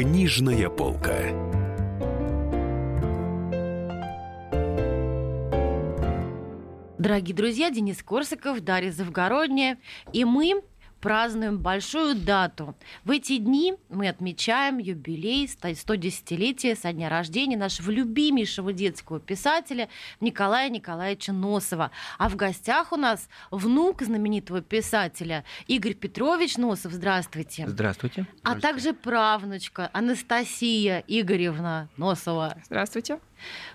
Книжная полка. Дорогие друзья, Денис Корсаков, Дарья Завгородняя. И мы празднуем большую дату. В эти дни мы отмечаем юбилей 110-летия со дня рождения нашего любимейшего детского писателя Николая Николаевича Носова. А в гостях у нас внук знаменитого писателя Игорь Петрович Носов. Здравствуйте. Здравствуйте. А также правнучка Анастасия Игоревна Носова. Здравствуйте.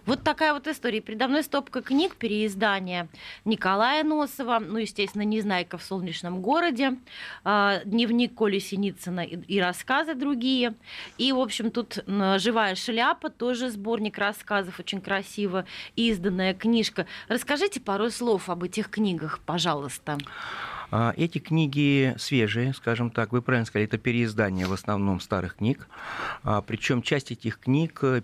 Вот такая вот история. Передо мной стопка книг, переиздания Николая Носова, ну, естественно, «Незнайка в солнечном городе», а, дневник Коли Синицына и рассказы другие. И, в общем, тут «Живая шляпа», тоже сборник рассказов, очень красиво изданная книжка. Расскажите пару слов об этих книгах, пожалуйста. А, эти книги свежие, скажем так, вы правильно сказали, это переиздание в основном старых книг. А, Причем часть этих книг э,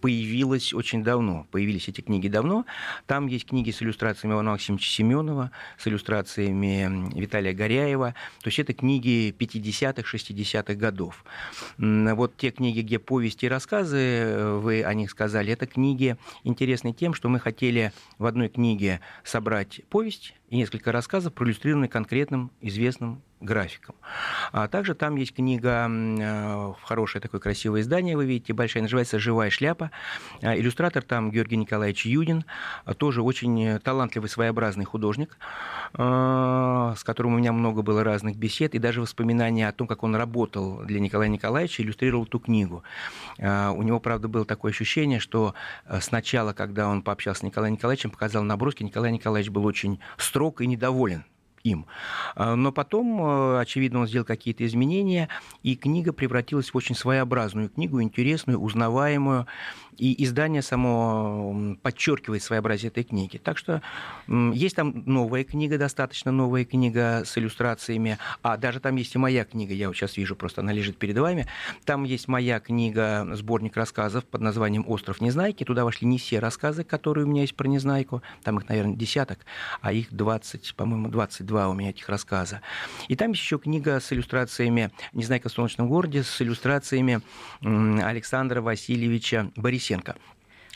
появилась очень давно. Появились эти книги давно. Там есть книги с иллюстрациями Ивана Максимовича Семенова, с иллюстрациями Виталия Горяева. То есть это книги 50-х, 60-х годов. Вот те книги, где повести и рассказы, э, вы о них сказали, это книги интересны тем, что мы хотели в одной книге собрать повесть, и несколько рассказов, проиллюстрированные конкретным известным графиком. А также там есть книга, э, хорошее такое красивое издание, вы видите, большая, называется «Живая шляпа». А, иллюстратор там Георгий Николаевич Юдин, а, тоже очень талантливый, своеобразный художник, а, с которым у меня много было разных бесед, и даже воспоминания о том, как он работал для Николая Николаевича, иллюстрировал ту книгу. У него, правда, было такое ощущение, что э, сначала, когда он пообщался с Николаем Николаевичем, показал наброски, Николай Николаевич был очень строг и недоволен им. А, но потом, э, очевидно, он сделал какие-то изменения, и книга превратилась в очень своеобразную книгу, интересную, узнаваемую, и издание само подчеркивает своеобразие этой книги. Так что есть там новая книга, достаточно новая книга с иллюстрациями, а даже там есть и моя книга, я вот сейчас вижу, просто она лежит перед вами. Там есть моя книга, сборник рассказов под названием «Остров Незнайки». Туда вошли не все рассказы, которые у меня есть про Незнайку, там их, наверное, десяток, а их 20, по-моему, 22 у меня этих рассказа. И там есть еще книга с иллюстрациями «Незнайка в солнечном городе», с иллюстрациями Александра Васильевича Борисова Лысенко.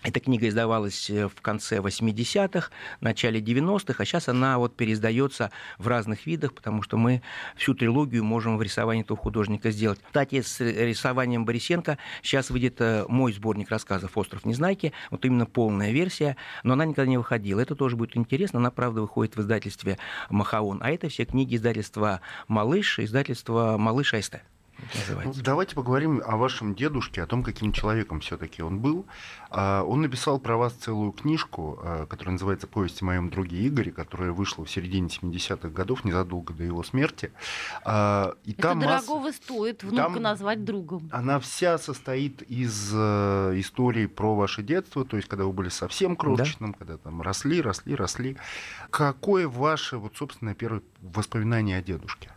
Эта книга издавалась э, в конце 80-х, начале 90-х, а сейчас она вот переиздается в разных видах, потому что мы всю трилогию можем в рисовании этого художника сделать. Кстати, с рисованием Борисенко сейчас выйдет э, мой сборник рассказов «Остров Незнайки», вот именно полная версия, но она никогда не выходила. Это тоже будет интересно, она, правда, выходит в издательстве «Махаон», а это все книги издательства «Малыш», издательства «Малыш АСТ» называется. Ну, давайте поговорим о вашем дедушке, о том, каким человеком все-таки он был. А, он написал про вас целую книжку, а, которая называется «Повесть о моем друге Игоре», которая вышла в середине 70-х годов, незадолго до его смерти. А, и Это там дорогого масс... стоит внука там назвать другом. Она вся состоит из э, истории про ваше детство, то есть когда вы были совсем крошечным, да? когда там росли, росли, росли. Какое ваше, вот, собственно, первое воспоминание о дедушке?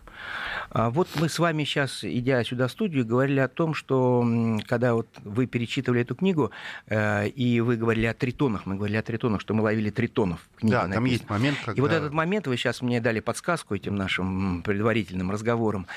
А вот мы с вами сейчас, идя сюда в студию, говорили о том, что когда вот вы перечитывали эту книгу, э, и вы говорили о тритонах, мы говорили о тритонах, что мы ловили тритонов в книге. Да, там есть момент, когда... И вот этот момент, вы сейчас мне дали подсказку этим нашим предварительным разговором,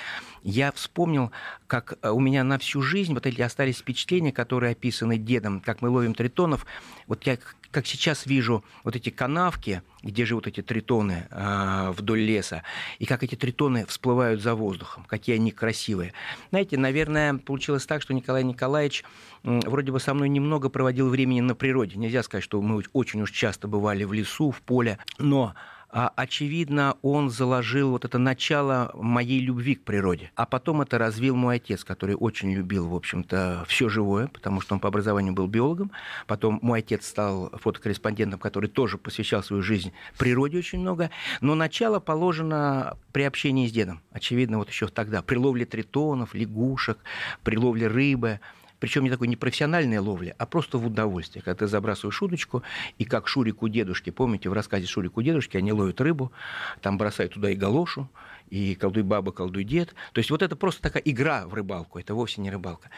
я вспомнил, как у меня на всю жизнь вот эти остались впечатления, которые описаны дедом, как мы ловим тритонов. Вот я как сейчас вижу вот эти канавки, где живут эти тритоны э, вдоль леса, и как эти тритоны всплывают за воздухом, какие они красивые. Знаете, наверное, получилось так, что Николай Николаевич э, вроде бы со мной немного проводил времени на природе. Нельзя сказать, что мы очень уж часто бывали в лесу, в поле, но очевидно, он заложил вот это начало моей любви к природе. А потом это развил мой отец, который очень любил, в общем-то, все живое, потому что он по образованию был биологом. Потом мой отец стал фотокорреспондентом, который тоже посвящал свою жизнь природе очень много. Но начало положено при общении с дедом. Очевидно, вот еще тогда. При ловле тритонов, лягушек, при ловле рыбы. Причем не такой непрофессиональной ловли, а просто в удовольствие. Когда ты забрасываешь удочку, и как Шурик у дедушки, помните, в рассказе Шурик у дедушки, они ловят рыбу, там бросают туда и галошу, и колдуй баба, колдуй дед. То есть вот это просто такая игра в рыбалку, это вовсе не рыбалка.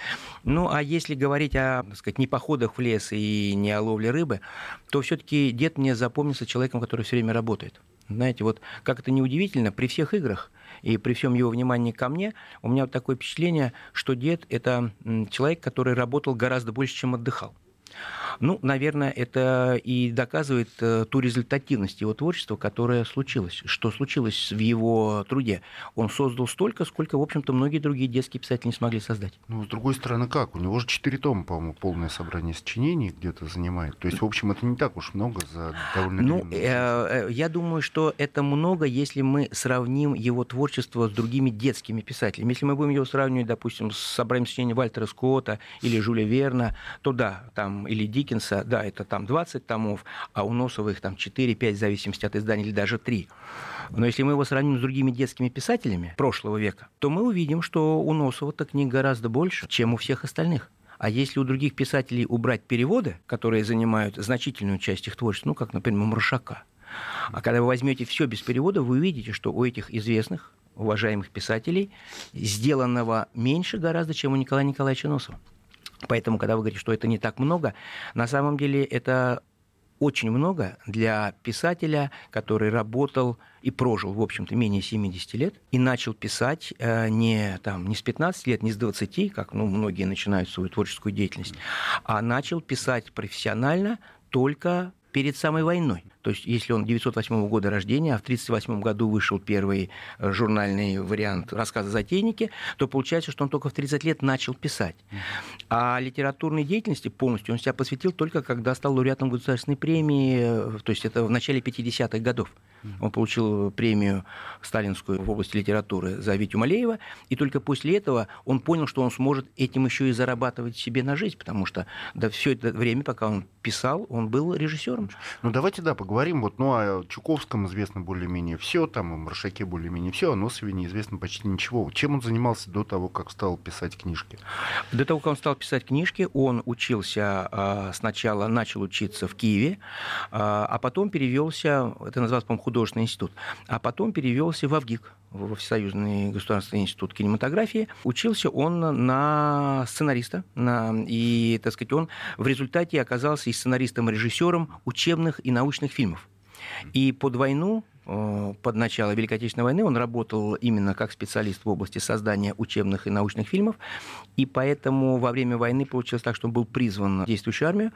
Ну, а если говорить о, так сказать, не походах в лес и не о ловле рыбы, то все-таки дед мне запомнился человеком, который все время работает. Знаете, вот как это неудивительно, при всех играх И при всем его внимании ко мне, у меня вот такое впечатление, что дед – это человек, который работал гораздо больше, чем отдыхал. Ну, наверное, это и доказывает э, ту результативность его творчества, которое случилось. Что случилось в его труде? Он создал столько, сколько, в общем-то, многие другие детские писатели не смогли создать. Ну, с другой стороны, как? У него же четыре тома, по-моему, полное собрание сочинений где-то занимает. То есть, в общем, это не так уж много за довольно Ну, э, э, я думаю, что это много, если мы сравним его творчество с другими детскими писателями. Если мы будем его сравнивать, допустим, с собранием сочинений Вальтера Скотта или Жюля Верна, то да, там, или Дик Диккенса, да, это там 20 томов, а у Носова их там 4-5, в зависимости от издания, или даже 3. Но если мы его сравним с другими детскими писателями прошлого века, то мы увидим, что у Носова-то книг гораздо больше, чем у всех остальных. А если у других писателей убрать переводы, которые занимают значительную часть их творчества, ну, как, например, у Маршака, а когда вы возьмете все без перевода, вы увидите, что у этих известных, уважаемых писателей сделанного меньше гораздо, чем у Николая Николаевича Носова. Поэтому, когда вы говорите, что это не так много, на самом деле это очень много для писателя, который работал и прожил, в общем-то, менее 70 лет, и начал писать э, не, там, не с 15 лет, не с 20, как ну, многие начинают свою творческую деятельность, а начал писать профессионально только перед самой войной. То есть, если он 908 года рождения, а в 1938 году вышел первый э, журнальный вариант рассказа «Затейники», то получается, что он только в 30 лет начал писать. А литературной деятельности полностью он себя посвятил только когда стал лауреатом государственной премии, э, то есть это в начале 50-х годов. Он получил премию сталинскую в области литературы за Витю Малеева, и только после этого он понял, что он сможет этим еще и зарабатывать себе на жизнь, потому что да, все это время, пока он писал, он был режиссером. Ну давайте, да, поговорим. Вот, ну, о Чуковском известно более-менее все, там, о Маршаке более-менее все, о Носове неизвестно почти ничего. Чем он занимался до того, как стал писать книжки? До того, как он стал писать книжки, он учился а, сначала, начал учиться в Киеве, а, а потом перевелся, это называлось, по-моему, художественный институт, а потом перевелся в Авгик, в Всесоюзный государственный институт кинематографии. Учился он на сценариста, на, и, так сказать, он в результате оказался и сценаристом, и режиссером учебных и научных фильмов. И под войну под начало Великой Отечественной войны он работал именно как специалист в области создания учебных и научных фильмов, и поэтому во время войны получилось так, что он был призван в действующую армию.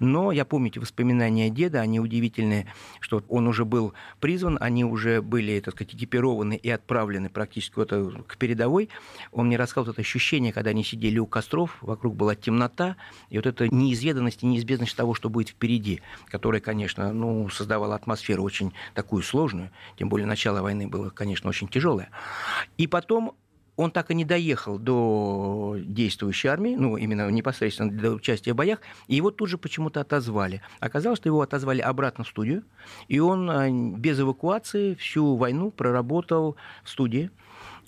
Но я помните воспоминания деда, они удивительные, что он уже был призван, они уже были, так сказать, экипированы и отправлены практически вот к передовой. Он мне рассказал это ощущение, когда они сидели у костров, вокруг была темнота, и вот эта неизведанность и неизбежность того, что будет впереди, которая, конечно, ну, создавала атмосферу очень такую сложную, сложную, тем более начало войны было, конечно, очень тяжелое. И потом он так и не доехал до действующей армии, ну, именно непосредственно до участия в боях, и его тут же почему-то отозвали. Оказалось, что его отозвали обратно в студию, и он э, без эвакуации всю войну проработал в студии,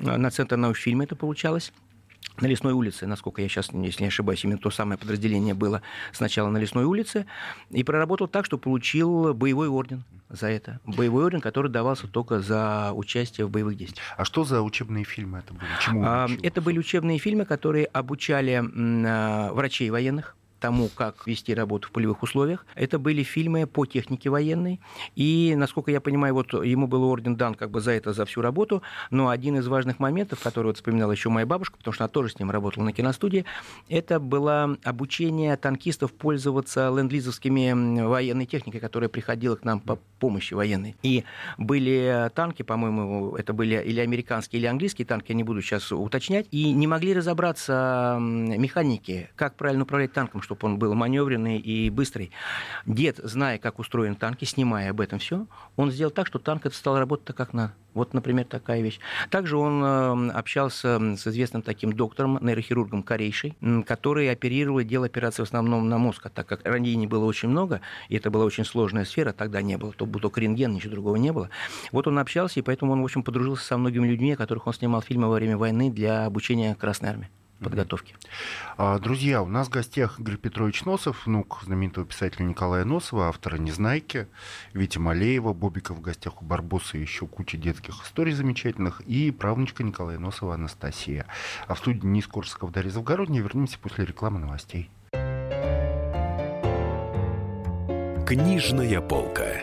э, на Центр научфильма это получалось на Лесной улице, насколько я сейчас, если не ошибаюсь, именно то самое подразделение было сначала на Лесной улице, и проработал так, что получил боевой орден за это. Боевой орден, который давался только за участие в боевых действиях. А что за учебные фильмы это были? Чему а, это были учебные фильмы, которые обучали а, врачей военных, тому, как вести работу в полевых условиях. Это были фильмы по технике военной. И, насколько я понимаю, вот ему был орден дан как бы за это, за всю работу. Но один из важных моментов, который вот вспоминала еще моя бабушка, потому что она тоже с ним работала на киностудии, это было обучение танкистов пользоваться ленд-лизовскими военной техникой, которая приходила к нам по помощи военной. И были танки, по-моему, это были или американские, или английские танки, я не буду сейчас уточнять, и не могли разобраться механики, как правильно управлять танком, чтобы он был маневренный и быстрый. Дед, зная, как устроены танки, снимая об этом все, он сделал так, что танк это стал работать так, как надо. Вот, например, такая вещь. Также он э, общался с известным таким доктором, нейрохирургом Корейшей, который оперировал и делал операции в основном на мозг, а так как ранений было очень много, и это была очень сложная сфера, тогда не было, то был только рентген, ничего другого не было. Вот он общался, и поэтому он, в общем, подружился со многими людьми, которых он снимал фильмы во время войны для обучения Красной Армии подготовки. А, друзья, у нас в гостях Игорь Петрович Носов, внук знаменитого писателя Николая Носова, автора «Незнайки», Витя Малеева, Бобика в гостях у Барбоса, еще куча детских историй замечательных, и правнучка Николая Носова Анастасия. А в студии Денис Корсаков, Дарья Завгородняя. Вернемся после рекламы новостей. Книжная полка.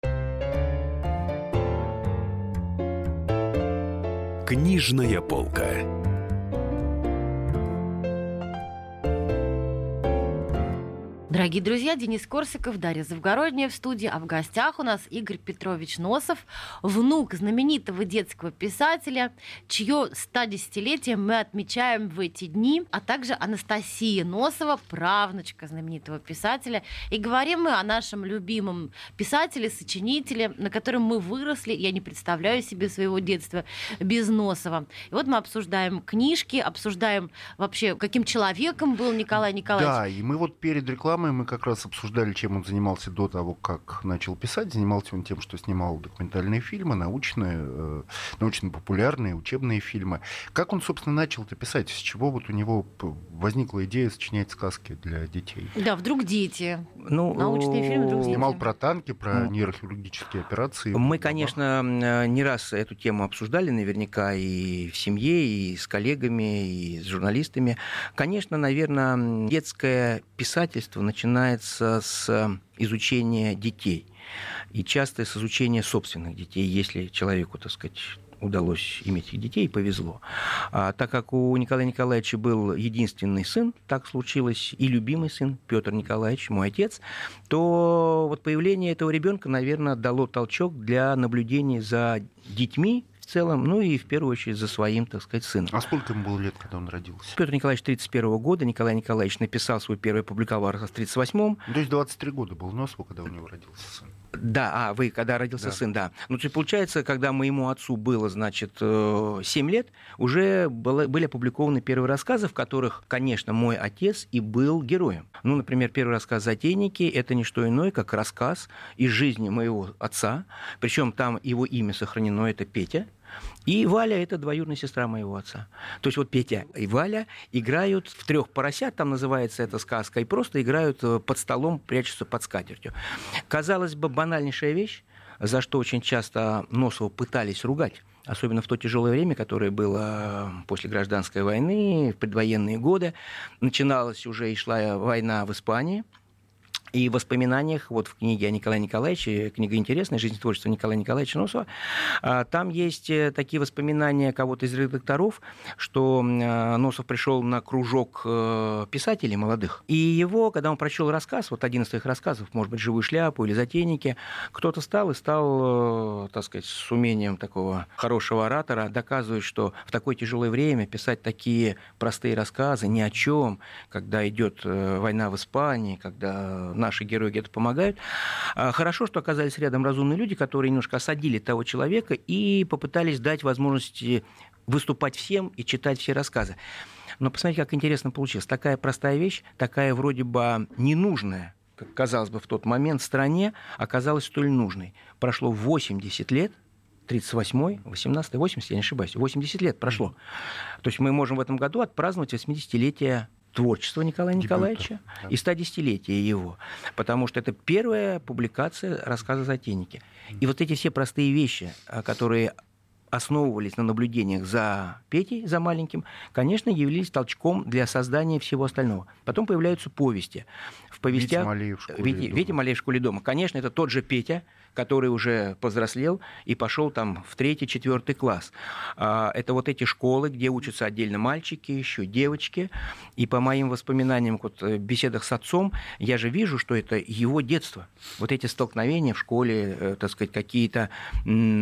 Книжная полка. Дорогие друзья, Денис Корсиков, Дарья Завгородняя в студии, а в гостях у нас Игорь Петрович Носов, внук знаменитого детского писателя, чье 110-летие мы отмечаем в эти дни, а также Анастасия Носова, правнучка знаменитого писателя. И говорим мы о нашем любимом писателе, сочинителе, на котором мы выросли. Я не представляю себе своего детства без Носова. И вот мы обсуждаем книжки, обсуждаем вообще, каким человеком был Николай Николаевич. Да, и мы вот перед рекламой самое мы как раз обсуждали, чем он занимался до того, как начал писать. Занимался он тем, что снимал документальные фильмы, научные, э, научно-популярные, учебные фильмы. Как он, собственно, начал это писать? С чего вот у него возникла идея сочинять сказки для детей? Да, вдруг дети. Ну, Научные фильмы вдруг дети. Снимал про танки, про ну, нейрохирургические операции. Мы, конечно, не раз эту тему обсуждали наверняка и в семье, и с коллегами, и с журналистами. Конечно, наверное, детское писательство начинается с изучения детей. И часто с изучения собственных детей, если человеку, так сказать, удалось иметь детей, повезло. А, так как у Николая Николаевича был единственный сын, так случилось, и любимый сын Петр Николаевич, мой отец, то вот появление этого ребенка, наверное, дало толчок для наблюдения за детьми целом, ну и в первую очередь за своим, так сказать, сыном. А сколько ему было лет, когда он родился? Петр Николаевич 31 года, Николай Николаевич написал свой первый публиковал в 38-м. То есть 23 года был Носову, когда у него родился сын. Да, а, вы, когда родился да. сын, да. Ну, то есть, получается, когда моему отцу было, значит, 7 э, лет, уже было, были опубликованы первые рассказы, в которых, конечно, мой отец и был героем. Ну, например, первый рассказ «Затейники» — это не что иное, как рассказ из жизни моего отца, причем там его имя сохранено, это Петя, и Валя – это двоюродная сестра моего отца. То есть вот Петя и Валя играют в трех поросят, там называется эта сказка, и просто играют э, под столом, прячутся под скатертью. Казалось бы, банальнейшая вещь, за что очень часто Носова пытались ругать особенно в то тяжелое время, которое было после гражданской войны, в предвоенные годы. Начиналась уже и шла война в Испании – и в воспоминаниях, вот в книге о Николае Николаевиче, книга интересная, «Жизнь и творчество Николая Николаевича Носова», а, там есть э, такие воспоминания кого-то из редакторов, что э, Носов пришел на кружок э, писателей молодых, и его, когда он прочел рассказ, вот один из своих рассказов, может быть, «Живую шляпу» или «Затейники», кто-то стал и стал, так сказать, с умением такого хорошего оратора доказывать, что в такое тяжелое время писать такие простые рассказы ни о чем, когда идет война в Испании, когда наши герои где-то помогают. А, хорошо, что оказались рядом разумные люди, которые немножко осадили того человека и попытались дать возможность выступать всем и читать все рассказы. Но посмотрите, как интересно получилось. Такая простая вещь, такая вроде бы ненужная, казалось бы, в тот момент стране, оказалась столь нужной. Прошло 80 лет, 38-й, 18-й, 80 я не ошибаюсь, 80 лет прошло. То есть мы можем в этом году отпраздновать 80-летие творчества Николая Дебюта, Николаевича да. и 110-летия его. Потому что это первая публикация рассказа «Затейники». И вот эти все простые вещи, а, которые основывались на наблюдениях за Петей, за маленьким, конечно, явились толчком для создания всего остального. Потом появляются повести. В повестях... Витя Малеев в школе Витя, дома. Витя Малеев в школе дома. Конечно, это тот же Петя, который уже повзрослел и пошел там в третий, четвертый класс. А, это вот эти школы, где учатся отдельно мальчики, еще девочки. И по моим воспоминаниям, вот, э, беседах с отцом, я же вижу, что это его детство. Вот эти столкновения в школе, э, так сказать, какие-то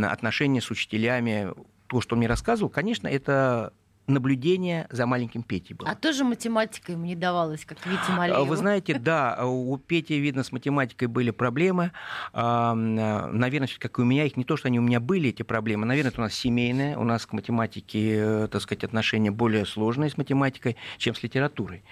отношения с учителями, то, что он мне рассказывал, конечно, это наблюдение за маленьким Петей было. А тоже математика ему не давалась, как Вите Малееву? Вы знаете, да, у Пети, видно, с математикой были проблемы. Наверное, как и у меня, их не то, что они у меня были, эти проблемы. Наверное, это у нас семейные, у нас к математике, э, так сказать, отношения более сложные с математикой, чем с литературой.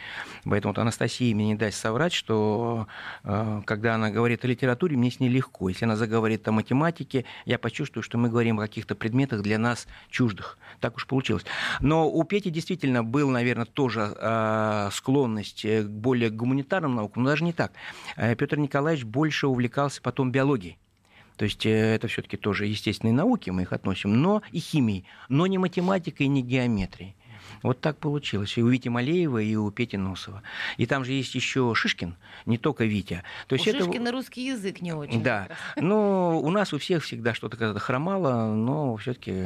Поэтому вот Анастасия мне не даст соврать, что э, когда она говорит о литературе, мне с ней легко. Если она заговорит о математике, я почувствую, что мы говорим о каких-то предметах для нас чуждых. Так уж получилось. Но у Пети действительно был, наверное, тоже э, склонность к более гуманитарным наукам, но даже не так. Петр Николаевич больше увлекался потом биологией. То есть э, это все-таки тоже естественные науки, мы их относим, но и химией, но не математикой не геометрией. Вот так получилось. И у Вити Малеева, и у Пети Носова. И там же есть еще Шишкин, не только Витя. То есть у это... Шишкина русский язык не очень. Да. Но у нас у всех всегда что-то когда-то хромало, но все-таки,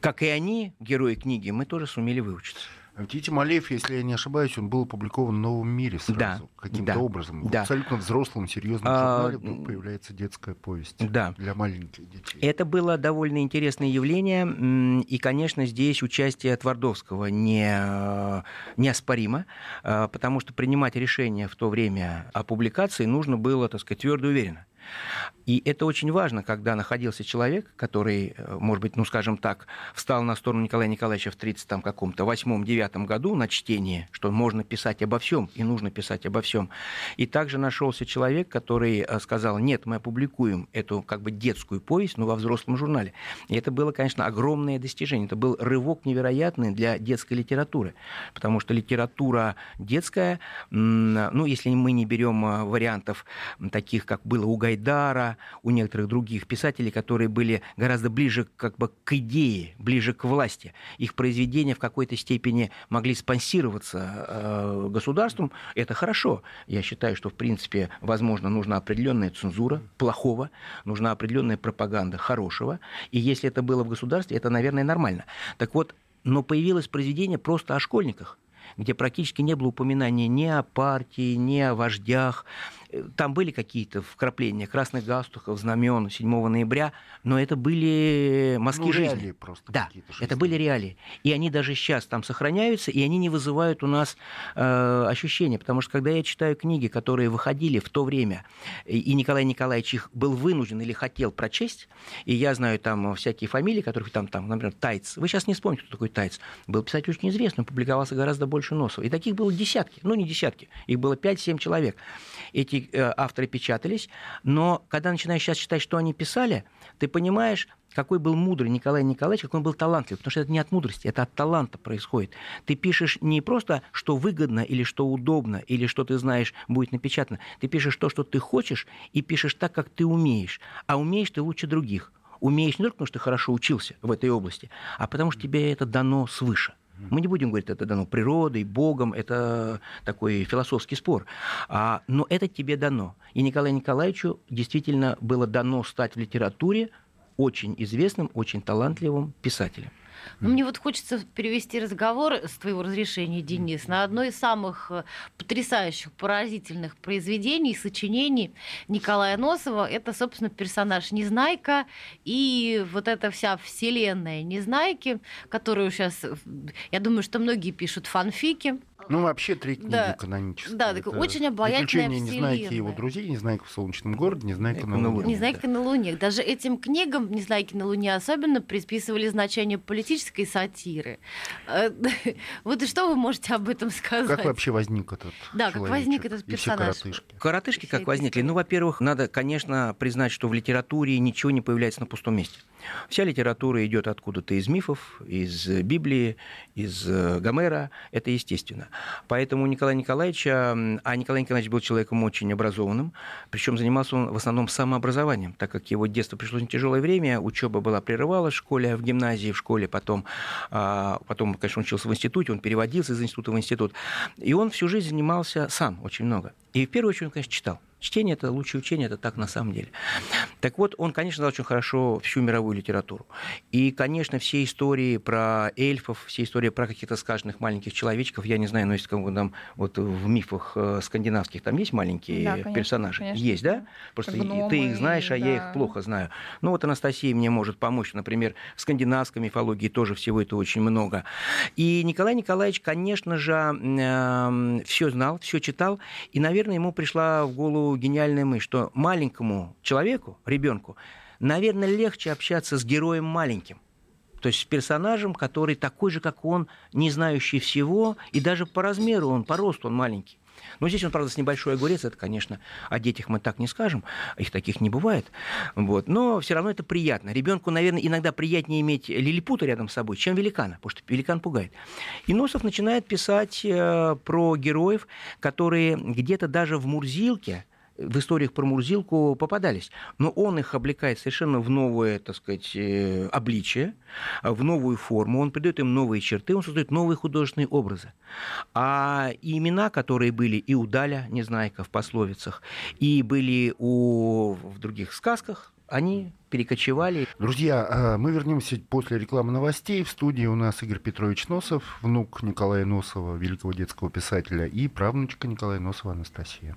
как и они, герои книги, мы тоже сумели выучиться. Тити Малеев, если я не ошибаюсь, он был опубликован в «Новом мире» сразу, да, каким-то да, образом. В абсолютно взрослом, серьезном а, журнале вдруг появляется детская повесть да. для маленьких детей. Это было довольно интересное явление, и, конечно, здесь участие Твардовского не, неоспоримо, а, потому что принимать решение в то время о публикации нужно было, так сказать, твердо уверенно. И это очень важно, когда находился человек, который, э, может быть, ну, скажем так, встал на сторону Николая Николаевича в 30 там каком-то восьмом-девятом году на чтение, что можно писать обо всем и нужно писать обо всем. И также нашелся человек, который э, сказал, нет, мы опубликуем эту как бы детскую повесть, но во взрослом журнале. И это было, конечно, огромное достижение. Это был рывок невероятный для детской литературы, потому что литература детская, ну, если мы не берем э, вариантов таких, как было у Гайдара, у некоторых других писателей, которые были гораздо ближе как бы к идее, ближе к власти. Их произведения в какой-то степени могли спонсироваться э, государством. Это хорошо. Я считаю, что, в принципе, возможно, нужна определенная цензура плохого, нужна определенная пропаганда хорошего. И если это было в государстве, это, наверное, нормально. Так вот, но появилось произведение просто о школьниках где практически не было упоминания ни о партии, ни о вождях, там были какие-то вкрапления красных галстуков, знамен 7 ноября, но это были мазки ну, жизни. Реалии просто да, это были реалии. И они даже сейчас там сохраняются, и они не вызывают у нас э, ощущения. Потому что когда я читаю книги, которые выходили в то время, и Николай Николаевич их был вынужден или хотел прочесть, и я знаю там всякие фамилии, которых там, там например, Тайц. Вы сейчас не вспомните, кто такой Тайц. Был писатель очень известный, публиковался гораздо больше Носова. И таких было десятки, ну не десятки, их было 5-7 человек. Эти Э, авторы печатались, но когда начинаешь сейчас читать, что они писали, ты понимаешь, какой был мудрый Николай Николаевич, какой он был талантливый. Потому что это не от мудрости, это от таланта происходит. Ты пишешь не просто, что выгодно или что удобно, или что ты знаешь будет напечатано. Ты пишешь то, что ты хочешь, и пишешь так, как ты умеешь. А умеешь ты лучше других. Умеешь не только потому, что ты хорошо учился в этой области, а потому что тебе это дано свыше. Мы не будем говорить, это дано природой, Богом, это такой философский спор. А, но это тебе дано. И Николаю Николаевичу действительно было дано стать в литературе очень известным, очень талантливым писателем. Но мне вот хочется перевести разговор с твоего разрешения, Денис, на одно из самых э, потрясающих, поразительных произведений, сочинений Николая Носова. Это, собственно, персонаж Незнайка и вот эта вся вселенная Незнайки, которую сейчас, я думаю, что многие пишут фанфики ну, вообще три книги да. канонические. Да, так очень обаятельная не Незнайки и его друзей, Незнайка в солнечном городе, Незнайка на Луне. Незнайка на Луне. Даже этим книгам, Незнайки на Луне особенно, присписывали значение политической сатиры. Э, вот и что вы можете об этом сказать? Как вообще возник этот Да, как возник этот персонаж? коротышки. Коротышки как возникли? Ну, во-первых, надо, конечно, признать, что в литературе ничего не появляется на пустом месте. Вся литература идет откуда-то из мифов, из Библии, из э, Гомера. Это естественно. Поэтому Николай Николаевич, а Николай Николаевич был человеком очень образованным, причем занимался он в основном самообразованием, так как его детство пришлось на тяжелое время, учеба была прерывалась в школе, в гимназии, в школе, потом, а, потом, конечно, учился в институте, он переводился из института в институт. И он всю жизнь занимался сам очень много. И в первую очередь он, конечно, читал. Чтение – это лучшее учение, это так на самом деле. Так вот, он, конечно, знал очень хорошо всю мировую литературу. И, конечно, все истории про эльфов, все истории про каких-то сказочных маленьких человечков, я не знаю, но есть как там вот в мифах э, скандинавских там есть маленькие да, конечно, персонажи? Конечно. Есть, да? Просто Гномы, ты их знаешь, а да. я их плохо знаю. Ну вот Анастасия мне может помочь. Например, в скандинавской мифологии тоже всего это очень много. И Николай Николаевич, конечно же, э, все знал, все читал. И, наверное, ему пришла в голову гениальная мысль, что маленькому человеку, ребенку, наверное, легче общаться с героем маленьким. То есть с персонажем, который такой же, как он, не знающий всего, и даже по размеру он, по росту он маленький. Но здесь он, правда, с небольшой огурец, это, конечно, о детях мы так не скажем, их таких не бывает. Вот. Но все равно это приятно. Ребенку, наверное, иногда приятнее иметь лилипута рядом с собой, чем великана, потому что великан пугает. И Носов начинает писать э, про героев, которые где-то даже в Мурзилке, в историях про Мурзилку попадались. Но он их облекает совершенно в новое, так сказать, э, обличие, в новую форму, он придает им новые черты, он создает новые художественные образы. А имена, которые были и у Даля, Незнайка, в пословицах, и были у, в других сказках, они перекочевали. Друзья, а, мы вернемся после рекламы новостей. В студии у нас Игорь Петрович Носов, внук Николая Носова, великого детского писателя, и правнучка Николая Носова Анастасия.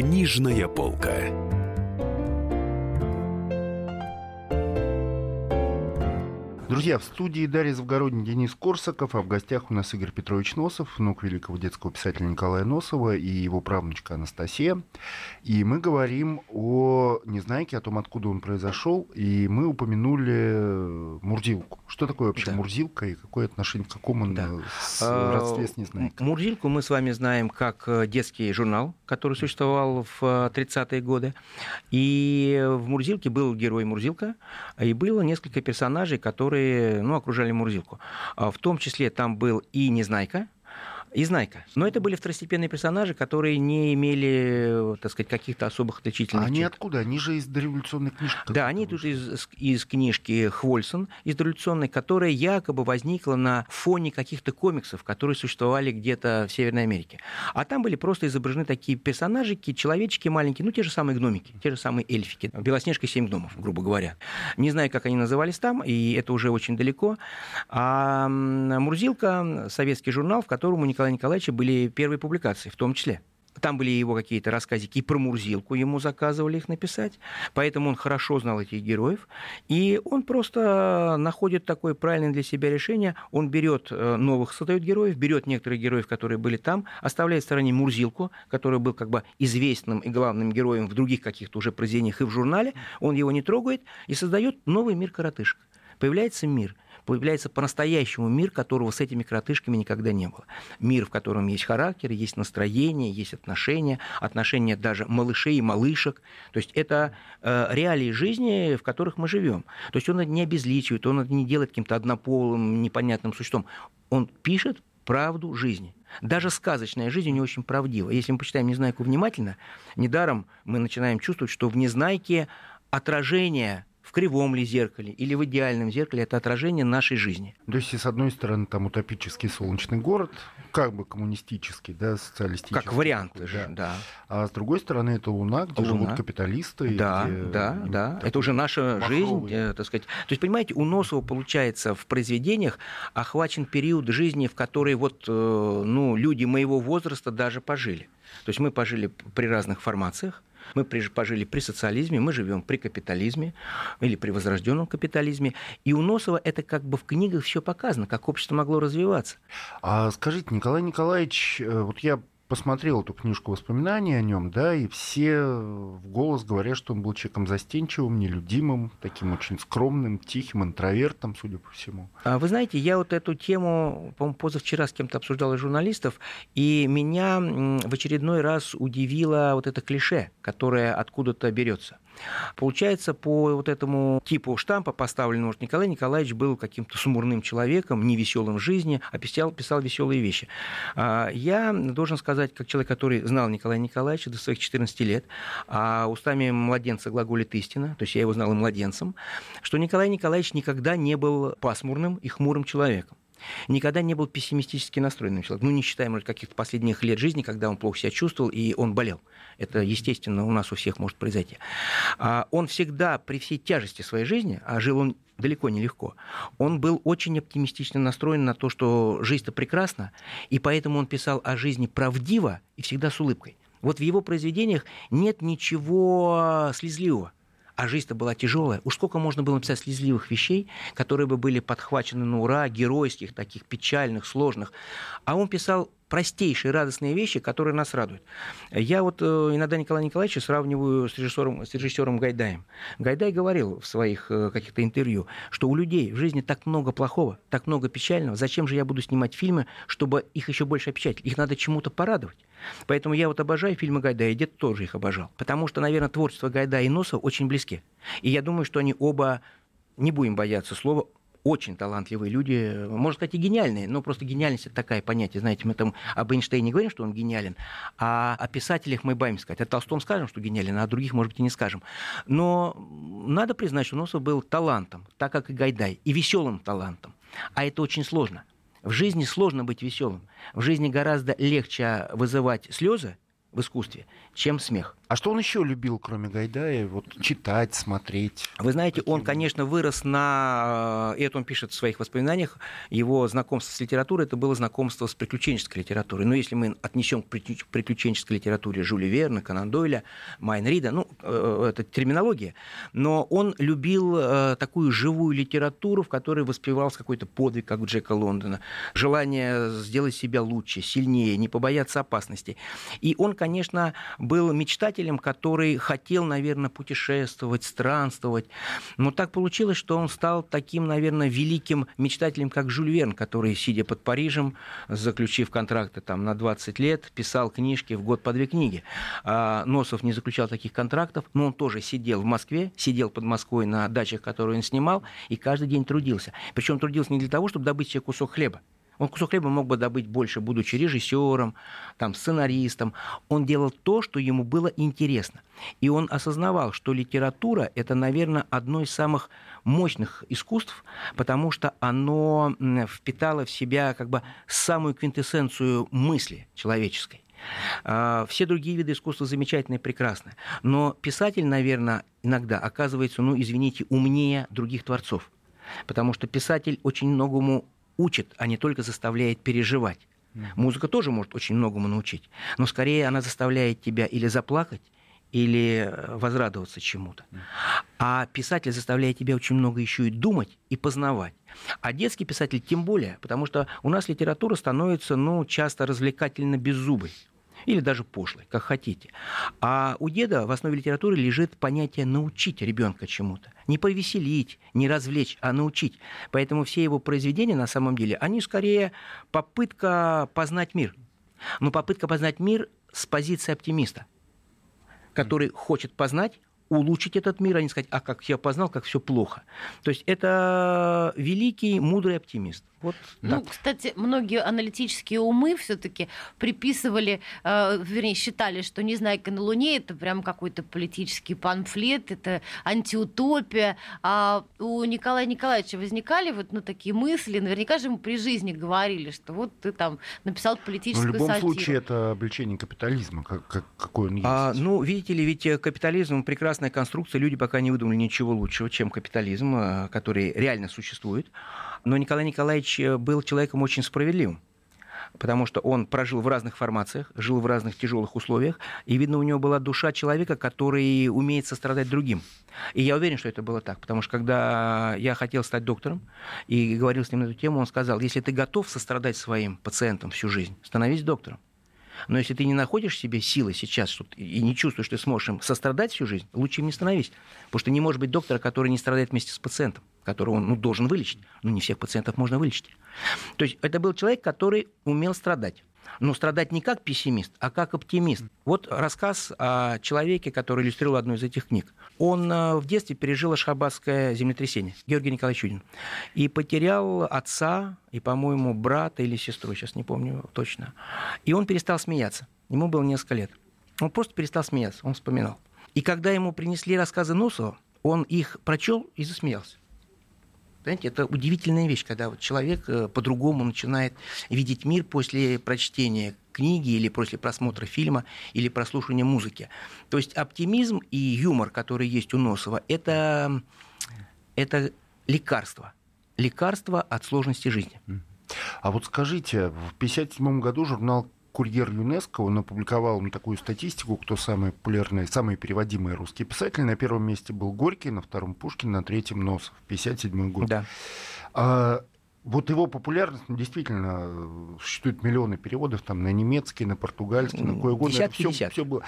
Книжная полка. Друзья, в студии Дарья Завгородний, Денис Корсаков, а в гостях у нас Игорь Петрович Носов, внук великого детского писателя Николая Носова и его правнучка Анастасия. И мы говорим о Незнайке, о том, откуда он произошел, и мы упомянули Мурзилку. Что такое вообще да. Мурзилка и какое отношение, к какому он да. с а, родстве с Незнайкой? Мурзилку мы с вами знаем как э, детский журнал, который существовал в 30-е э, годы. И в Мурзилке был герой Мурзилка, и было несколько персонажей, которые которые ну, окружали Мурзилку. А в том числе там был и Незнайка, и Знайка. Но это были второстепенные персонажи, которые не имели, так сказать, каких-то особых отличительных а они откуда? Они же из дореволюционной книжки. Да, они тут из, из книжки Хвольсон, из дореволюционной, которая якобы возникла на фоне каких-то комиксов, которые существовали где-то в Северной Америке. А там были просто изображены такие персонажики, человечки маленькие, ну, те же самые гномики, те же самые эльфики. Белоснежка и семь гномов, грубо говоря. Не знаю, как они назывались там, и это уже очень далеко. А Мурзилка, советский журнал, в котором у Николая Николаевича были первые публикации, в том числе. Там были его какие-то рассказики и про Мурзилку ему заказывали их написать. Поэтому он хорошо знал этих героев. И он просто находит такое правильное для себя решение. Он берет э, новых, создает героев, берет некоторых героев, которые были там, оставляет в стороне Мурзилку, который был как бы известным и главным героем в других каких-то уже произведениях и в журнале. Он его не трогает и создает новый мир коротышек. Появляется мир – появляется по-настоящему мир, которого с этими коротышками никогда не было. Мир, в котором есть характер, есть настроение, есть отношения, отношения даже малышей и малышек. То есть это э, реалии жизни, в которых мы живем. То есть он это не обезличивает, он это не делает каким-то однополым, непонятным существом. Он пишет правду жизни. Даже сказочная жизнь не очень правдива. Если мы почитаем «Незнайку» внимательно, недаром мы начинаем чувствовать, что в «Незнайке» отражение в кривом ли зеркале или в идеальном зеркале, это отражение нашей жизни. То есть, с одной стороны, там утопический солнечный город, как бы коммунистический, да, социалистический. Как вариант же, да. да. А с другой стороны, это Луна, где Луна. живут капиталисты. Да, где... да, да. Это уже наша махровые. жизнь, э, так сказать. То есть, понимаете, у Носова, получается, в произведениях охвачен период жизни, в который вот, э, ну, люди моего возраста даже пожили. То есть мы пожили при разных формациях, Мы пожили при социализме, мы живем при капитализме или при возрожденном капитализме. И у Носова это как бы в книгах все показано, как общество могло развиваться. А скажите, Николай Николаевич, э, вот я посмотрел эту книжку воспоминаний о нем, да, и все в голос говорят, что он был человеком застенчивым, нелюдимым, таким очень скромным, тихим, интровертом, судя по всему. А вы знаете, я вот эту тему, по-моему, позавчера с кем-то обсуждал из журналистов, и меня в очередной раз удивило вот это клише, которое откуда-то берется. Получается, по вот этому типу штампа поставленного, что Николай Николаевич был каким-то сумурным человеком, невеселым в жизни, а писал, писал веселые вещи. А, я должен сказать, как человек, который знал Николая Николаевича до своих 14 лет, а устами младенца глаголит истина, то есть я его знал и младенцем, что Николай Николаевич никогда не был пасмурным и хмурым человеком никогда не был пессимистически настроенным человеком. Ну, не считая, может, каких-то последних лет жизни, когда он плохо себя чувствовал и он болел. Это, естественно, у нас у всех может произойти. А он всегда при всей тяжести своей жизни, а жил он далеко не легко, он был очень оптимистично настроен на то, что жизнь-то прекрасна, и поэтому он писал о жизни правдиво и всегда с улыбкой. Вот в его произведениях нет ничего слезливого. А жизнь-то была тяжелая. Уж сколько можно было написать слезливых вещей, которые бы были подхвачены на ура, геройских, таких печальных, сложных. А он писал простейшие радостные вещи, которые нас радуют. Я вот э, иногда Николая Николаевича сравниваю с режиссером, с режиссером Гайдаем. Гайдай говорил в своих э, каких-то интервью, что у людей в жизни так много плохого, так много печального, зачем же я буду снимать фильмы, чтобы их еще больше опечатать? Их надо чему-то порадовать. Поэтому я вот обожаю фильмы Гайдая, и дед тоже их обожал. Потому что, наверное, творчество Гайдая и Носова очень близки. И я думаю, что они оба, не будем бояться слова, очень талантливые люди, можно сказать, и гениальные, но просто гениальность это такая понятие, знаете, мы там об Эйнштейне не говорим, что он гениален, а о писателях мы боимся сказать. О Толстом скажем, что гениален, а о других, может быть, и не скажем. Но надо признать, что Носов был талантом, так как и Гайдай, и веселым талантом. А это очень сложно. В жизни сложно быть веселым. В жизни гораздо легче вызывать слезы в искусстве, чем смех. А что он еще любил, кроме Гайдая? Вот читать, смотреть? Вы знаете, он, конечно, вырос на... И это он пишет в своих воспоминаниях. Его знакомство с литературой, это было знакомство с приключенческой литературой. Но если мы отнесем к приключенческой литературе Жюля Верна, Конан Дойля, Майн Рида, ну, э, это терминология. Но он любил э, такую живую литературу, в которой воспевался какой-то подвиг, как у Джека Лондона. Желание сделать себя лучше, сильнее, не побояться опасности. И он, конечно, был мечтателем писателем, который хотел, наверное, путешествовать, странствовать. Но так получилось, что он стал таким, наверное, великим мечтателем, как Жюль Верн, который, сидя под Парижем, заключив контракты там, на 20 лет, писал книжки в год по две книги. А Носов не заключал таких контрактов, но он тоже сидел в Москве, сидел под Москвой на дачах, которые он снимал, и каждый день трудился. Причем трудился не для того, чтобы добыть себе кусок хлеба, он кусок хлеба мог бы добыть больше, будучи режиссером, там, сценаристом. Он делал то, что ему было интересно. И он осознавал, что литература – это, наверное, одно из самых мощных искусств, потому что оно впитало в себя как бы самую квинтэссенцию мысли человеческой. А, все другие виды искусства замечательные и прекрасны. Но писатель, наверное, иногда оказывается, ну, извините, умнее других творцов. Потому что писатель очень многому учит, а не только заставляет переживать. Музыка тоже может очень многому научить, но скорее она заставляет тебя или заплакать, или э, возрадоваться чему-то. А писатель заставляет тебя очень много еще и думать и познавать. А детский писатель тем более, потому что у нас литература становится ну, часто развлекательно беззубой или даже пошлой, как хотите. А у деда в основе литературы лежит понятие научить ребенка чему-то. Не повеселить, не развлечь, а научить. Поэтому все его произведения на самом деле, они скорее попытка познать мир. Но попытка познать мир с позиции оптимиста, который хочет познать, улучшить этот мир, а не сказать, а как я познал, как все плохо. То есть это великий, мудрый оптимист. Вот ну, так. кстати, многие аналитические умы все-таки приписывали, э, вернее, считали, что «Незнайка на Луне» — это прям какой-то политический памфлет, это антиутопия. А у Николая Николаевича возникали вот ну, такие мысли, наверняка же ему при жизни говорили, что вот ты там написал политическую Но в любом сатиру. случае это обличение капитализма, как, как, какой он есть. А, ну, видите ли, ведь капитализм — прекрасная конструкция, люди пока не выдумали ничего лучшего, чем капитализм, э, который реально существует. Но Николай Николаевич э, был человеком очень справедливым. потому что он прожил в разных формациях, жил в разных тяжелых условиях, и, видно, у него была душа человека, который умеет сострадать другим. И я уверен, что это было так, потому что когда я хотел стать доктором и говорил с ним на эту тему, он сказал, если ты готов сострадать своим пациентам всю жизнь, становись доктором. Но если ты не находишь себе силы сейчас и не чувствуешь, что ты сможешь им сострадать всю жизнь, лучше им не становись. Потому что не может быть доктора, который не страдает вместе с пациентом, которого он ну, должен вылечить. Но не всех пациентов можно вылечить. То есть это был человек, который умел страдать но страдать не как пессимист, а как оптимист. Вот рассказ о человеке, который иллюстрировал одну из этих книг. Он э, в детстве пережил Ашхабадское землетрясение, Георгий Николаевич Чудин, и потерял отца и, по-моему, брата или сестру, сейчас не помню точно. И он перестал смеяться. Ему было несколько лет. Он просто перестал смеяться, он вспоминал. И когда ему принесли рассказы Носова, он их прочел и засмеялся. Понимаете, это удивительная вещь, когда вот человек э, по-другому начинает видеть мир после прочтения книги или после просмотра фильма или прослушивания музыки. То есть оптимизм и юмор, который есть у Носова, это, это лекарство. Лекарство от сложности жизни. А вот скажите, в 1957 году журнал курьер ЮНЕСКО, он опубликовал ну, такую статистику, кто самые популярные, самые переводимые русские писатели. На первом месте был Горький, на втором Пушкин, на третьем Носов, 57 год. Да. А, вот его популярность, ну, действительно, существуют миллионы переводов там на немецкий, на португальский, на кое угодно. Десятки, все, все было.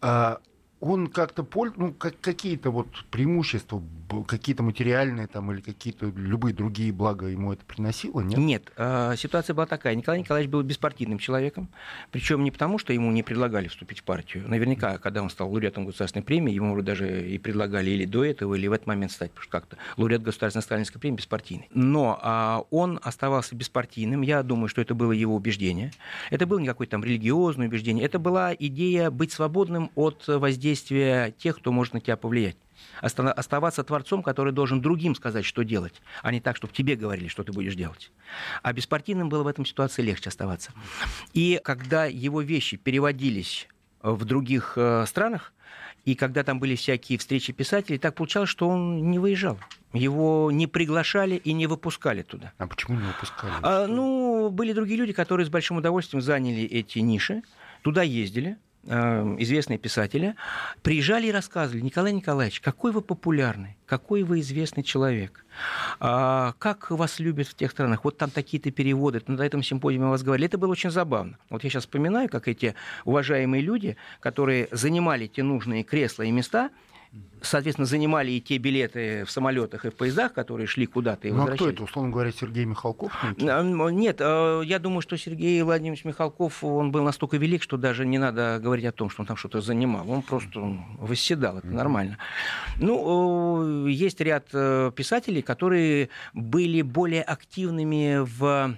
А, он как-то пользуется, ну, как, какие-то вот преимущества, какие-то материальные там или какие-то любые другие блага ему это приносило, нет? Нет, э, ситуация была такая. Николай Николаевич был беспартийным человеком, причем не потому, что ему не предлагали вступить в партию. Наверняка, когда он стал лауреатом государственной премии, ему даже и предлагали или до этого, или в этот момент стать, потому что как-то лауреат государственной сталинской премии беспартийный. Но э, он оставался беспартийным, я думаю, что это было его убеждение. Это было не какое-то там религиозное убеждение, это была идея быть свободным от воздействия действия тех, кто может на тебя повлиять. Оставаться творцом, который должен другим сказать, что делать, а не так, чтобы тебе говорили, что ты будешь делать. А беспартийным было в этом ситуации легче оставаться. И когда его вещи переводились в других э, странах, и когда там были всякие встречи писателей, так получалось, что он не выезжал. Его не приглашали и не выпускали туда. А почему не выпускали? А, ну, были другие люди, которые с большим удовольствием заняли эти ниши, туда ездили, известные писатели, приезжали и рассказывали, Николай Николаевич, какой вы популярный, какой вы известный человек, а, как вас любят в тех странах, вот там такие-то переводы, на этом симпозиуме вас говорили. Это было очень забавно. Вот я сейчас вспоминаю, как эти уважаемые люди, которые занимали те нужные кресла и места, соответственно, занимали и те билеты в самолетах и в поездах, которые шли куда-то и ну, возвращались. а кто это, условно говоря, Сергей Михалков? Нет, э, я думаю, что Сергей Владимирович Михалков, он был настолько велик, что даже не надо говорить о том, что он там что-то занимал. Он просто восседал, это нормально. Ну, есть ряд э, писателей, которые были более активными в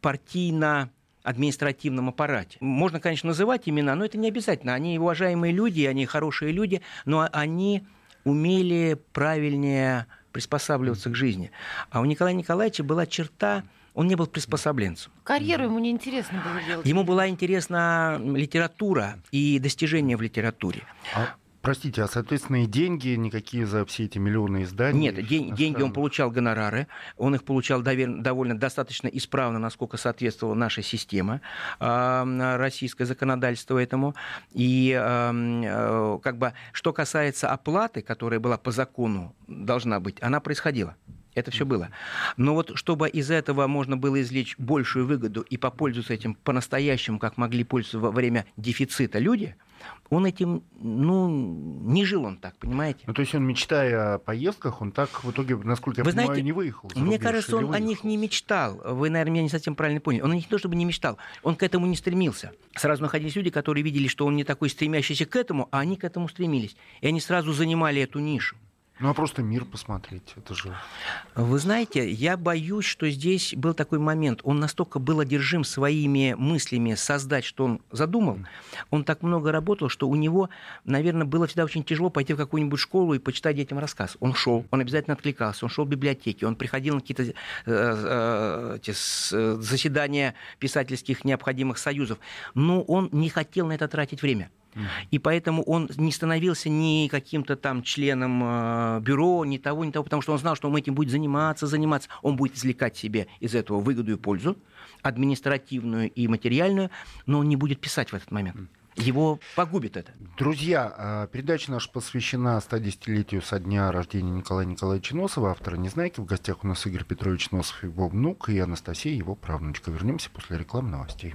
партийно административном аппарате. Можно, конечно, называть имена, но это не обязательно. Они уважаемые люди, они хорошие люди, но они умели правильнее приспосабливаться к жизни. А у Николая Николаевича была черта он не был приспособленцем. Карьеру ему не интересно было делать. Ему была интересна литература и достижения в литературе. А Простите, а, соответственно, и деньги никакие за все эти миллионы изданий? Нет, день, деньги он получал гонорары, он их получал довольно достаточно исправно, насколько соответствовала наша система, э, российское законодательство этому. И э, как бы, что касается оплаты, которая была по закону, должна быть, она происходила. Это все было. Но вот чтобы из этого можно было извлечь большую выгоду и попользоваться этим по-настоящему, как могли пользоваться во время дефицита люди, он этим, ну, не жил он так, понимаете? Ну, то есть он, мечтая о поездках, он так в итоге, насколько я Вы понимаю, знаете, не выехал. Мне кажется, он выехал? о них не мечтал. Вы, наверное, меня не совсем правильно поняли. Он о них не то, чтобы не мечтал, он к этому не стремился. Сразу находились люди, которые видели, что он не такой стремящийся к этому, а они к этому стремились. И они сразу занимали эту нишу. Ну, а просто мир посмотреть, это же... Вы знаете, я боюсь, что здесь был такой момент. Он настолько был одержим своими мыслями создать, что он задумал. Он так много работал, что у него, наверное, было всегда очень тяжело пойти в какую-нибудь школу и почитать детям рассказ. Он шел, он обязательно откликался, он шел в библиотеки, он приходил на какие-то э, э, эти, заседания писательских необходимых союзов. Но он не хотел на это тратить время. И поэтому он не становился ни каким-то там членом э, бюро, ни того, ни того, потому что он знал, что он этим будет заниматься, заниматься. Он будет извлекать себе из этого выгоду и пользу. административную и материальную, но он не будет писать в этот момент. Его погубит это. Друзья, а, передача наша посвящена 110-летию со дня рождения Николая Николаевича Носова, автора «Незнайки». В гостях у нас Игорь Петрович Носов, его внук, и Анастасия, его правнучка. Вернемся после рекламы новостей.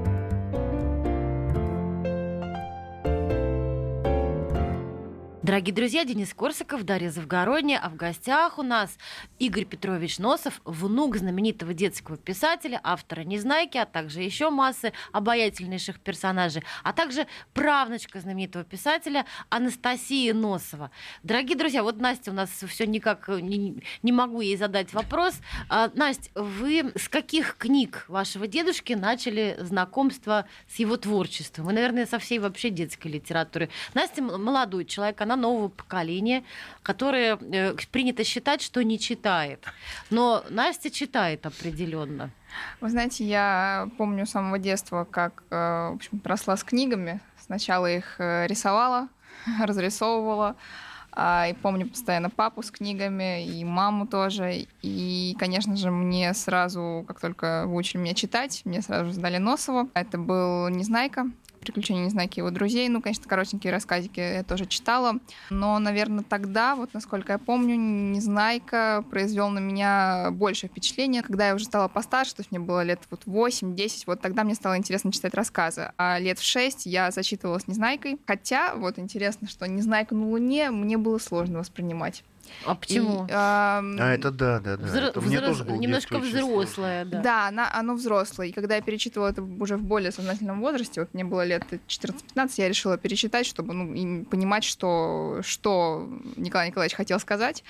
Дорогие друзья, Денис Корсаков, Дарья Завгородняя, а в гостях у нас Игорь Петрович Носов, внук знаменитого детского писателя, автора «Незнайки», а также еще массы обаятельнейших персонажей, а также правнучка знаменитого писателя Анастасии Носова. Дорогие друзья, вот Настя у нас все никак не, не могу ей задать вопрос. А, Настя, вы с каких книг вашего дедушки начали знакомство с его творчеством? Вы, наверное, со всей вообще детской литературы. Настя молодой человек, она нового поколения, которое э, принято считать, что не читает. Но Настя читает определенно. Вы знаете, я помню с самого детства, как э, в общем, росла с книгами. Сначала их э, рисовала, разрисовывала. А, и помню постоянно папу с книгами, и маму тоже. И, конечно же, мне сразу, как только выучили меня читать, мне сразу сдали Носову. Это был «Незнайка», «Приключения Незнайки его друзей». Ну, конечно, коротенькие рассказики я тоже читала. Но, наверное, тогда, вот насколько я помню, Незнайка произвел на меня большее впечатление. Когда я уже стала постарше, то есть мне было лет вот 8-10, вот тогда мне стало интересно читать рассказы. А лет в 6 я зачитывалась Незнайкой. Хотя, вот интересно, что Незнайка на Луне мне было сложно воспринимать. А почему? И, эм, А это да, да, да. Взро- это мне взро- тоже было немножко взрослая, да. Да, она, оно взрослое. И когда я перечитывала это уже в более сознательном возрасте, вот мне было лет 14-15, я решила перечитать, чтобы ну, понимать, что, что Николай Николаевич хотел сказать.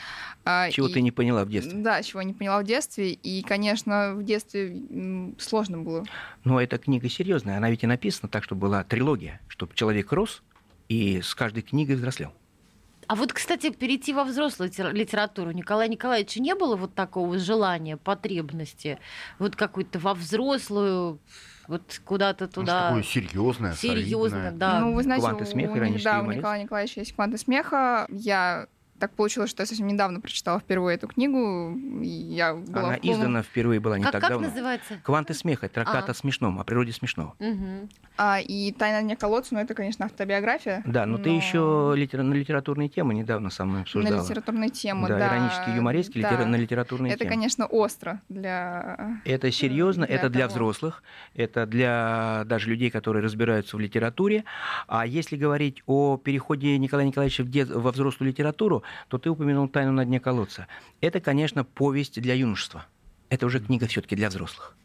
А, Чего и- ты не поняла в детстве? Да, чего не поняла в детстве. И, конечно, в детстве сложно было. Но эта книга серьезная. Она ведь и написана так, чтобы была трилогия, чтобы человек рос и с каждой книгой взрослел. А вот, кстати, перейти во взрослую тер- литературу у Николая Николаевича не было вот такого желания, потребности, вот какой-то во взрослую, вот куда-то Ну, туда. такое серьезное, Серьезно, солидное. да. Ну, вы знаете, «Кванты смеха», у, иронический да, у. Николая Николаевича есть «Кванты смеха». Я так получилось, что я совсем недавно прочитала впервые эту книгу. Я была Она в полном- издана впервые была не как, так как давно. называется? «Кванты смеха» — трактат А. о смешном, о природе смешного. Мгм. А, и «Тайна дня колодца», ну, это, конечно, автобиография. Да, но, ты но еще литера- на литературные темы недавно со мной обсуждала. На литературные темы, да, да. иронические, юмористские, да. на литературные Это, темы. конечно, остро для... Это серьезно, для это для того. взрослых, это для даже людей, которые разбираются в литературе. А если говорить о переходе Николая Николаевича в дет- во взрослую литературу, то ты упомянул «Тайну на дне колодца». Это, конечно, повесть для юношества. Это уже книга все-таки для взрослых.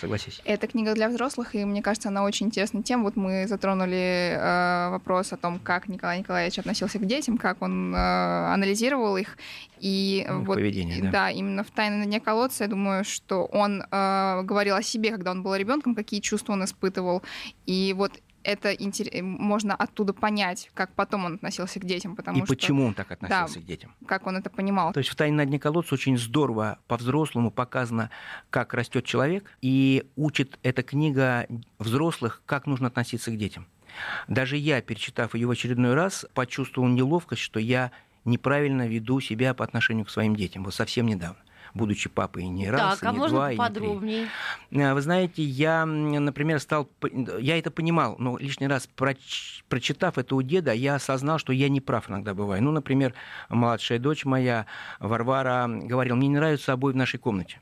Согласись. Это книга для взрослых, и мне кажется, она очень интересная тем. Вот мы затронули э, вопрос о том, как Николай Николаевич относился к детям, как он э, анализировал их. И Ну, их вот, поведение, да. да, именно в «Тайне на дне колодца», я думаю, что он э, говорил о себе, когда он был ребенком, какие чувства он испытывал. И вот это интер- можно оттуда понять, как потом он относился к детям, потому И что почему он так относился к детям. как он это понимал. То есть в «Тайне на дне колодца» очень здорово по-взрослому показано, как растет человек, и учит эта книга взрослых, как нужно относиться к детям. Даже я, перечитав ее в очередной раз, почувствовал неловкость, что я неправильно веду себя по отношению к своим детям. Вот совсем недавно будучи папой не раз, Так, а не можно два, и не три. А, Вы знаете, я, например, стал, я это понимал, но лишний раз проч- прочитав это у деда, я осознал, что я не прав иногда бываю. Ну, например, младшая дочь моя, Варвара, говорила, мне не нравятся обои в нашей комнате.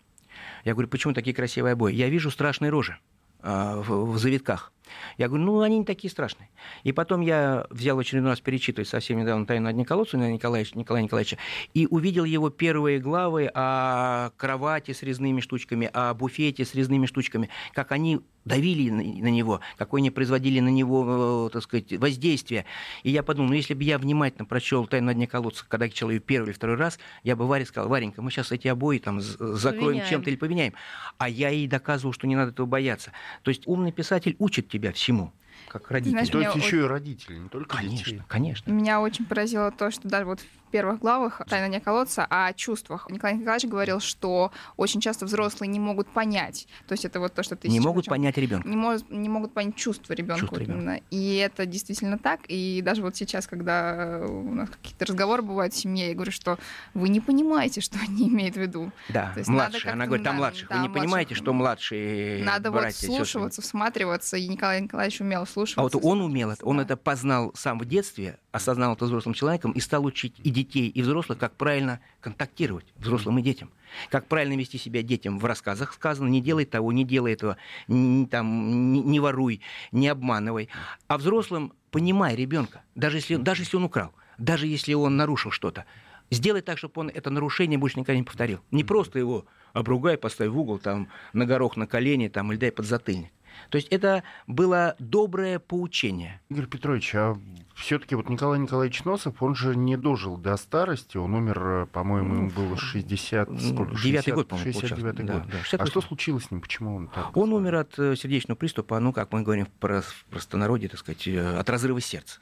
Я говорю, почему такие красивые обои? Я вижу страшные рожи а, в, в завитках. Я говорю, ну, они не такие страшные. И потом я взял очередной раз перечитывать совсем недавно «Тайну одни колодца» Николая, Николая Николаевича и увидел его первые главы о кровати с резными штучками, о буфете с резными штучками, как они давили на, него, какое они производили на него, э, так сказать, воздействие. И я подумал, ну, если бы я внимательно прочел «Тайну на дне колодца», когда я читал ее первый или второй раз, я бы Варе сказал, Варенька, мы сейчас эти обои там закроем чем-то или поменяем. А я ей доказывал, что не надо этого бояться. То есть умный писатель учит тебя всему как родители. Знаешь, То есть еще и родители, не только конечно, детей. Конечно, Меня очень поразило то, что даже вот первых главах «Тайна не колодца» о чувствах. Николай Николаевич говорил, что очень часто взрослые не могут понять. То есть это вот то, что ты Не могут понять ребенка. Не, мож, не могут понять чувства ребенка. Вот именно. И это действительно так. И даже вот сейчас, когда у нас какие-то разговоры бывают в семье, я говорю, что вы не понимаете, что они имеют в виду. Да, младшие. Она говорит, там младших. Да, вы не младших. понимаете, что младшие Надо братья, вот слушаться, всматриваться. И Николай Николаевич умел слушаться. А вот он умел это. Он да. это познал сам в детстве, осознал это взрослым человеком и стал учить и детей, и взрослых, как правильно контактировать взрослым и детям. Как правильно вести себя детям. В рассказах сказано, не делай того, не делай этого, не, там, не, не воруй, не обманывай. А взрослым понимай ребенка, даже если, даже если он украл, даже если он нарушил что-то. Сделай так, чтобы он это нарушение больше никогда не повторил. Не просто его обругай, поставь в угол, там, на горох, на колени, там, или дай подзатыльник. То есть это было доброе поучение. Игорь Петрович, а все-таки вот Николай Николаевич Носов, он же не дожил до старости, он умер, по-моему, ему было 60... Сколько? Девятый год, по-моему, 69 год. Да, да, а что случилось с ним? Почему он так? Он умер от э, сердечного приступа, ну, как мы говорим в простонародье, так сказать, э, от разрыва сердца.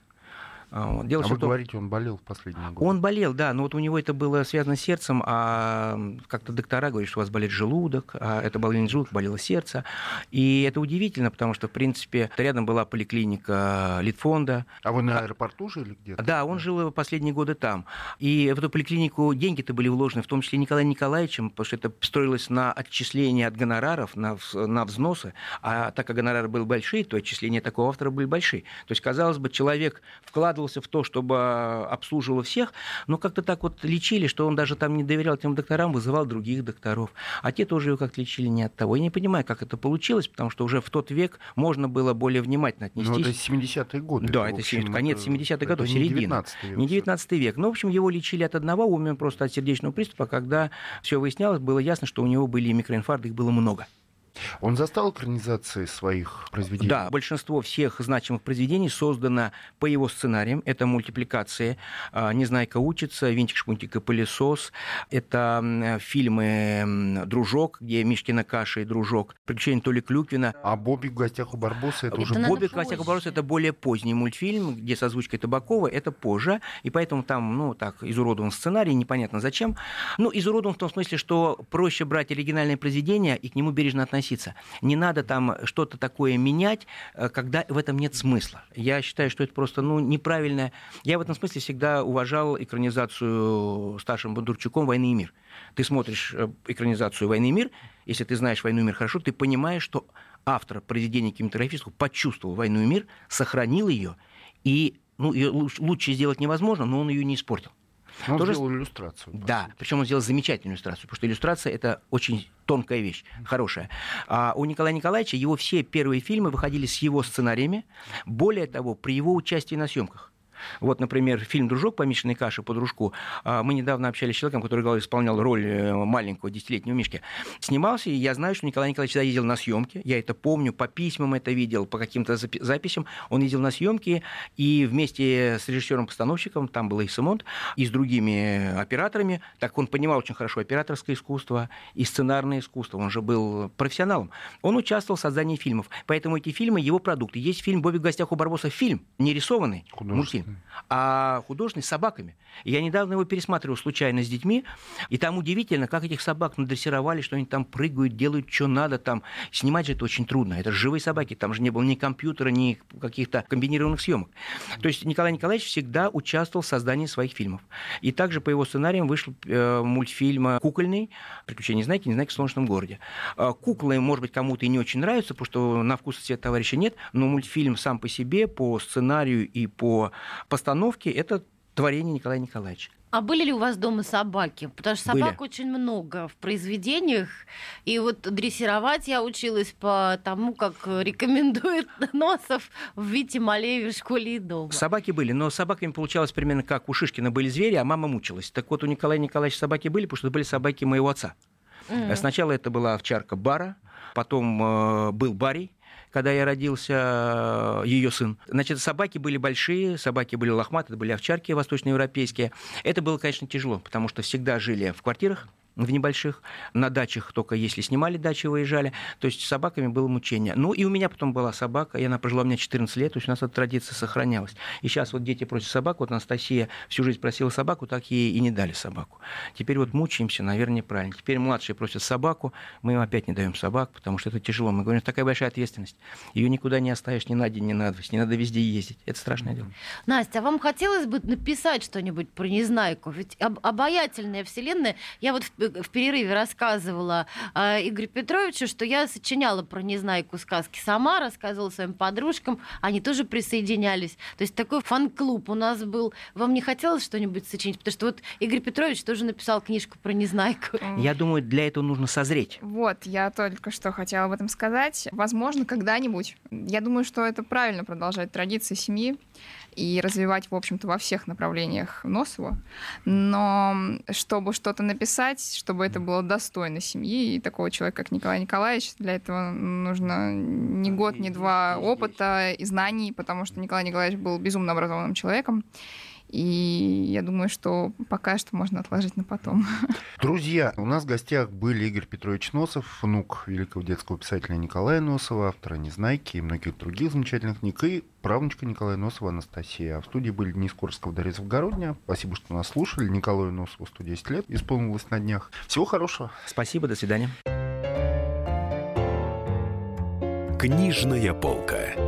А, дело а вы том, говорите, он болел в последние годы? Он болел, да, но вот у него это было связано с сердцем, а как-то доктора говорят, что у вас болит желудок, а это болел не желудок, болело сердце. И это удивительно, потому что, в принципе, рядом была поликлиника Литфонда. А вы на аэропорту жили где-то? Да, он жил последние годы там. И в эту поликлинику деньги-то были вложены, в том числе Николаем Николаевичем, потому что это строилось на отчисление от гонораров, на, на взносы. А так как гонорары были большие, то отчисления такого автора были большие. То есть, казалось бы, человек вкладывал вкладывался в то, чтобы обслуживало всех, но как-то так вот лечили, что он даже там не доверял тем докторам, вызывал других докторов. А те тоже его как лечили не от того. Я не понимаю, как это получилось, потому что уже в тот век можно было более внимательно отнестись. Ну, это 70-е годы. Да, это, общем, конец 70-х годов, середина. Не 19 век. Ну, в общем, его лечили от одного, умер просто от сердечного приступа. Когда все выяснялось, было ясно, что у него были микроинфаркты, их было много. Он застал экранизации своих произведений? Да, большинство всех значимых произведений создано по его сценариям. Это мультипликации «Незнайка учится», «Винтик, шпунтик и пылесос». Это фильмы «Дружок», где Мишкина каша и «Дружок», «Приключения Толи Клюквина». А «Бобик в гостях у Барбоса» это, это уже... «Бобик в гостях у Барбоса» это более поздний мультфильм, где с озвучкой Табакова, это позже, и поэтому там, ну, так, изуродован сценарий, непонятно зачем. Ну, изуродован в том смысле, что проще брать оригинальное произведение и к нему бережно относиться относиться. Не надо там что-то такое менять, э, когда в этом нет смысла. Я считаю, что это просто ну, неправильно. Я в этом смысле всегда уважал экранизацию старшим Бондарчуком «Войны и мир». Ты смотришь э, экранизацию «Войны и мир», если ты знаешь «Войну и мир» хорошо, ты понимаешь, что автор произведения кинематографического почувствовал «Войну и мир», сохранил ее, и ну, ее лучше сделать невозможно, но он ее не испортил. Он Тоже... сделал иллюстрацию. Да, причем он сделал замечательную иллюстрацию, потому что иллюстрация это очень тонкая вещь, хорошая. А у Николая Николаевича его все первые фильмы выходили с его сценариями, более того, при его участии на съемках. Вот, например, фильм «Дружок» по Мишиной каше, по дружку. А, мы недавно общались с человеком, который исполнял роль э, маленького десятилетнего Мишки. Снимался, и я знаю, что Николай Николаевич всегда ездил на съемки. Я это помню, по письмам это видел, по каким-то записям. Он ездил на съемки, и вместе с режиссером-постановщиком, там был и Симонт, и с другими операторами, так он понимал очень хорошо операторское искусство и сценарное искусство. Он же был профессионалом. Он участвовал в создании фильмов. Поэтому эти фильмы его продукты. Есть фильм «Бобби в гостях у Барбоса», фильм, не рисованный, мультфильм а художественный с собаками. я недавно его пересматривал случайно с детьми, и там удивительно, как этих собак надрессировали, что они там прыгают, делают, что надо там. Снимать же это очень трудно. Это же живые собаки, там же не было ни компьютера, ни каких-то комбинированных съемок. То есть Николай Николаевич всегда участвовал в создании своих фильмов. И также по его сценариям вышел э, мультфильм «Кукольный. Приключения знаки, не знаки в солнечном городе». Э, куклы, может быть, кому-то и не очень нравятся, потому что на вкус цвет товарища нет, но мультфильм сам по себе, по сценарию и по постановки это творение Николая Николаевича. А были ли у вас дома собаки? Потому что Были. собак очень много в произведениях. И вот дрессировать я училась по тому, как рекомендует Носов в Вите Малееве в школе и дома. Собаки были, но с собаками получалось примерно как у Шишкина были звери, а мама мучилась. Так вот, у Николая Николаевича собаки были, потому что были собаки моего отца. Мгм. Сначала это была овчарка Бара, потом э, был Барий, когда я родился, ее сын. Значит, собаки были большие, собаки были лохматые, это были овчарки восточноевропейские. Это было, конечно, тяжело, потому что всегда жили в квартирах, в небольших, на дачах только если снимали дачи, выезжали. То есть с собаками было мучение. Ну и у меня потом была собака, и она прожила у меня 14 лет, то есть у нас эта традиция сохранялась. И сейчас вот дети просят собаку, вот Анастасия всю жизнь просила собаку, так ей и не дали собаку. Теперь вот мучаемся, наверное, неправильно. Теперь младшие просят собаку, мы им опять не даем собак, потому что это тяжело. Мы говорим, такая большая ответственность. Ее никуда не оставишь ни на день, ни на два. Не надо везде ездить. Это страшное дело. Настя, а вам хотелось бы написать что-нибудь про Незнайку? Ведь об- обаятельная вселенная. Я вот в перерыве рассказывала э, Игорю Петровичу, что я сочиняла про Незнайку сказки сама, рассказывала своим подружкам, они тоже присоединялись. То есть такой фан-клуб у нас был. Вам не хотелось что-нибудь сочинить? Потому что вот Игорь Петрович тоже написал книжку про Незнайку. Я думаю, для этого нужно созреть. Вот, я только что хотела об этом сказать. Возможно, когда-нибудь. Я думаю, что это правильно продолжать традиции семьи и развивать, в общем-то, во всех направлениях Носова. Но чтобы что-то написать, чтобы это было достойно семьи и такого человека, как Николай Николаевич, для этого нужно ни год, ни два опыта и знаний, потому что Николай Николаевич был безумно образованным человеком. И я думаю, что пока что можно отложить на потом. Друзья, у нас в гостях были Игорь Петрович Носов, внук великого детского писателя Николая Носова, автора «Незнайки» и многих других замечательных книг, и правнучка Николая Носова Анастасия. А в студии были Денис Курсков, Дарья Завгородня. Спасибо, что нас слушали. Николаю Носову 110 лет исполнилось на днях. Всего хорошего. Спасибо, до свидания. Книжная полка.